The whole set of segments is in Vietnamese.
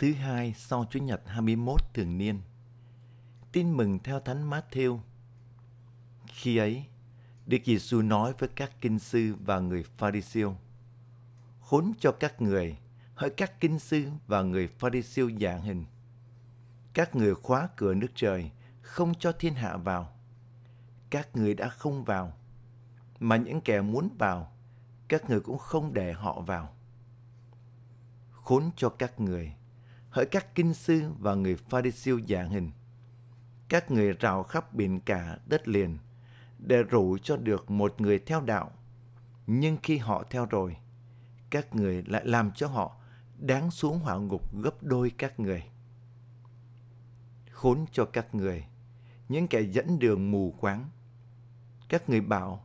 thứ hai sau Chủ nhật 21 thường niên. Tin mừng theo Thánh Matthew. Khi ấy, Đức Giêsu nói với các kinh sư và người Pharisêu: Khốn cho các người, hỡi các kinh sư và người Pharisêu dạng hình. Các người khóa cửa nước trời, không cho thiên hạ vào. Các người đã không vào, mà những kẻ muốn vào, các người cũng không để họ vào. Khốn cho các người, hỡi các kinh sư và người pha-lê-siêu dạng hình. Các người rào khắp biển cả đất liền để rủ cho được một người theo đạo. Nhưng khi họ theo rồi, các người lại làm cho họ đáng xuống hỏa ngục gấp đôi các người. Khốn cho các người, những kẻ dẫn đường mù quáng. Các người bảo,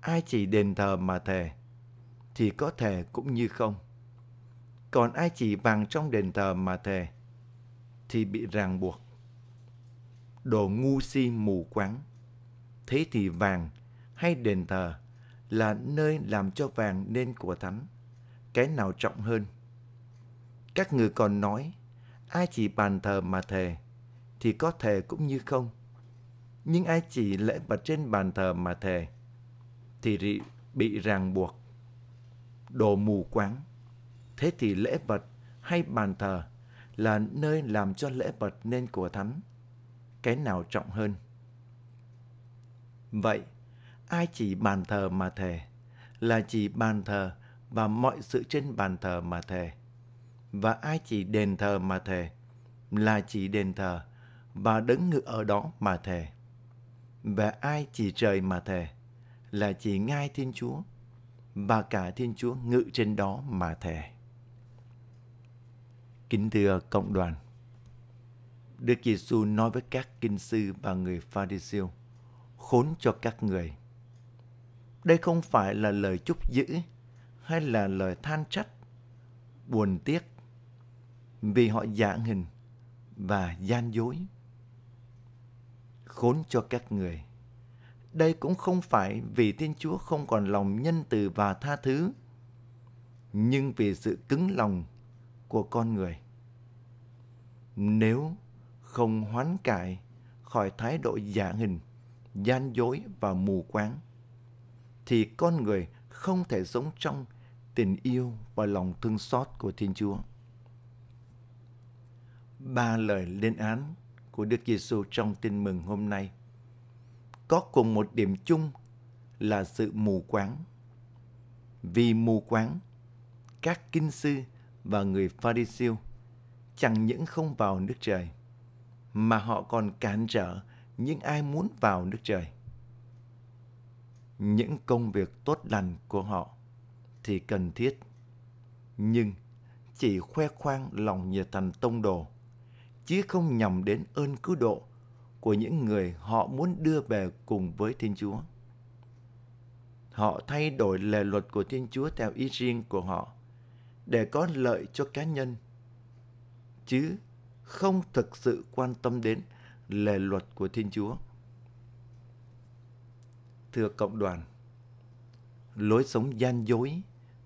ai chỉ đền thờ mà thề, thì có thể cũng như không. Còn ai chỉ vàng trong đền thờ mà thề, thì bị ràng buộc. Đồ ngu si mù quáng. Thế thì vàng hay đền thờ là nơi làm cho vàng nên của thánh. Cái nào trọng hơn? Các người còn nói, ai chỉ bàn thờ mà thề, thì có thề cũng như không. Nhưng ai chỉ lễ vật trên bàn thờ mà thề, thì bị ràng buộc. Đồ mù quáng. Thế thì lễ vật hay bàn thờ là nơi làm cho lễ vật nên của thánh. Cái nào trọng hơn? Vậy, ai chỉ bàn thờ mà thề là chỉ bàn thờ và mọi sự trên bàn thờ mà thề. Và ai chỉ đền thờ mà thề là chỉ đền thờ và đứng ngự ở đó mà thề. Và ai chỉ trời mà thề là chỉ ngai Thiên Chúa và cả Thiên Chúa ngự trên đó mà thề. Kính thưa cộng đoàn, Đức Giêsu nói với các kinh sư và người Pha-ri-siêu, khốn cho các người. Đây không phải là lời chúc dữ hay là lời than trách, buồn tiếc vì họ dạng hình và gian dối. Khốn cho các người. Đây cũng không phải vì Thiên Chúa không còn lòng nhân từ và tha thứ, nhưng vì sự cứng lòng của con người. Nếu không hoán cải khỏi thái độ giả hình, gian dối và mù quáng, thì con người không thể sống trong tình yêu và lòng thương xót của Thiên Chúa. Ba lời lên án của Đức Giêsu trong tin mừng hôm nay có cùng một điểm chung là sự mù quáng. Vì mù quáng, các kinh sư và người Pharisêu chẳng những không vào nước trời, mà họ còn cản trở những ai muốn vào nước trời. Những công việc tốt lành của họ thì cần thiết, nhưng chỉ khoe khoang lòng nhiệt thành tông đồ, chứ không nhằm đến ơn cứu độ của những người họ muốn đưa về cùng với Thiên Chúa. Họ thay đổi lề luật của Thiên Chúa theo ý riêng của họ để có lợi cho cá nhân, chứ không thực sự quan tâm đến lề luật của Thiên Chúa. Thưa cộng đoàn, lối sống gian dối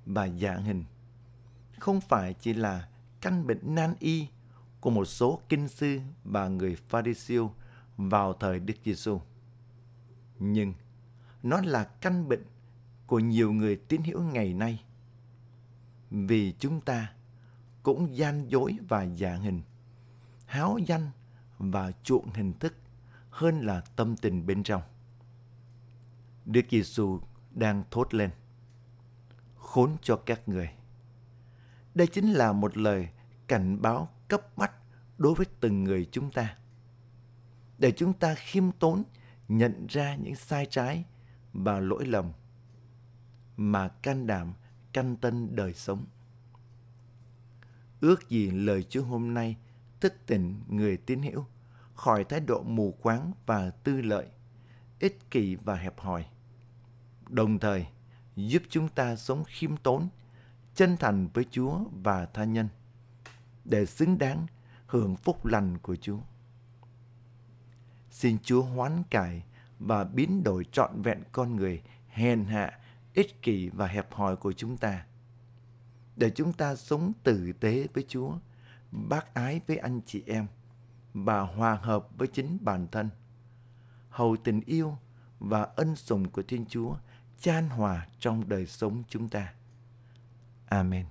và giả hình không phải chỉ là căn bệnh nan y của một số kinh sư và người Pharisêu vào thời Đức Giêsu. Nhưng nó là căn bệnh của nhiều người tín hữu ngày nay. Vì chúng ta cũng gian dối và giả hình, háo danh và chuộng hình thức hơn là tâm tình bên trong. Đức Giêsu đang thốt lên: Khốn cho các người. Đây chính là một lời cảnh báo cấp bách đối với từng người chúng ta để chúng ta khiêm tốn nhận ra những sai trái và lỗi lầm mà can đảm canh tân đời sống. Ước gì lời Chúa hôm nay thức tỉnh người tín hữu khỏi thái độ mù quáng và tư lợi, ích kỷ và hẹp hòi. Đồng thời, giúp chúng ta sống khiêm tốn, chân thành với Chúa và tha nhân, để xứng đáng hưởng phúc lành của Chúa. Xin Chúa hoán cải và biến đổi trọn vẹn con người hèn hạ, ích kỷ và hẹp hòi của chúng ta. Để chúng ta sống tử tế với Chúa, bác ái với anh chị em và hòa hợp với chính bản thân. Hầu tình yêu và ân sủng của Thiên Chúa chan hòa trong đời sống chúng ta. Amen.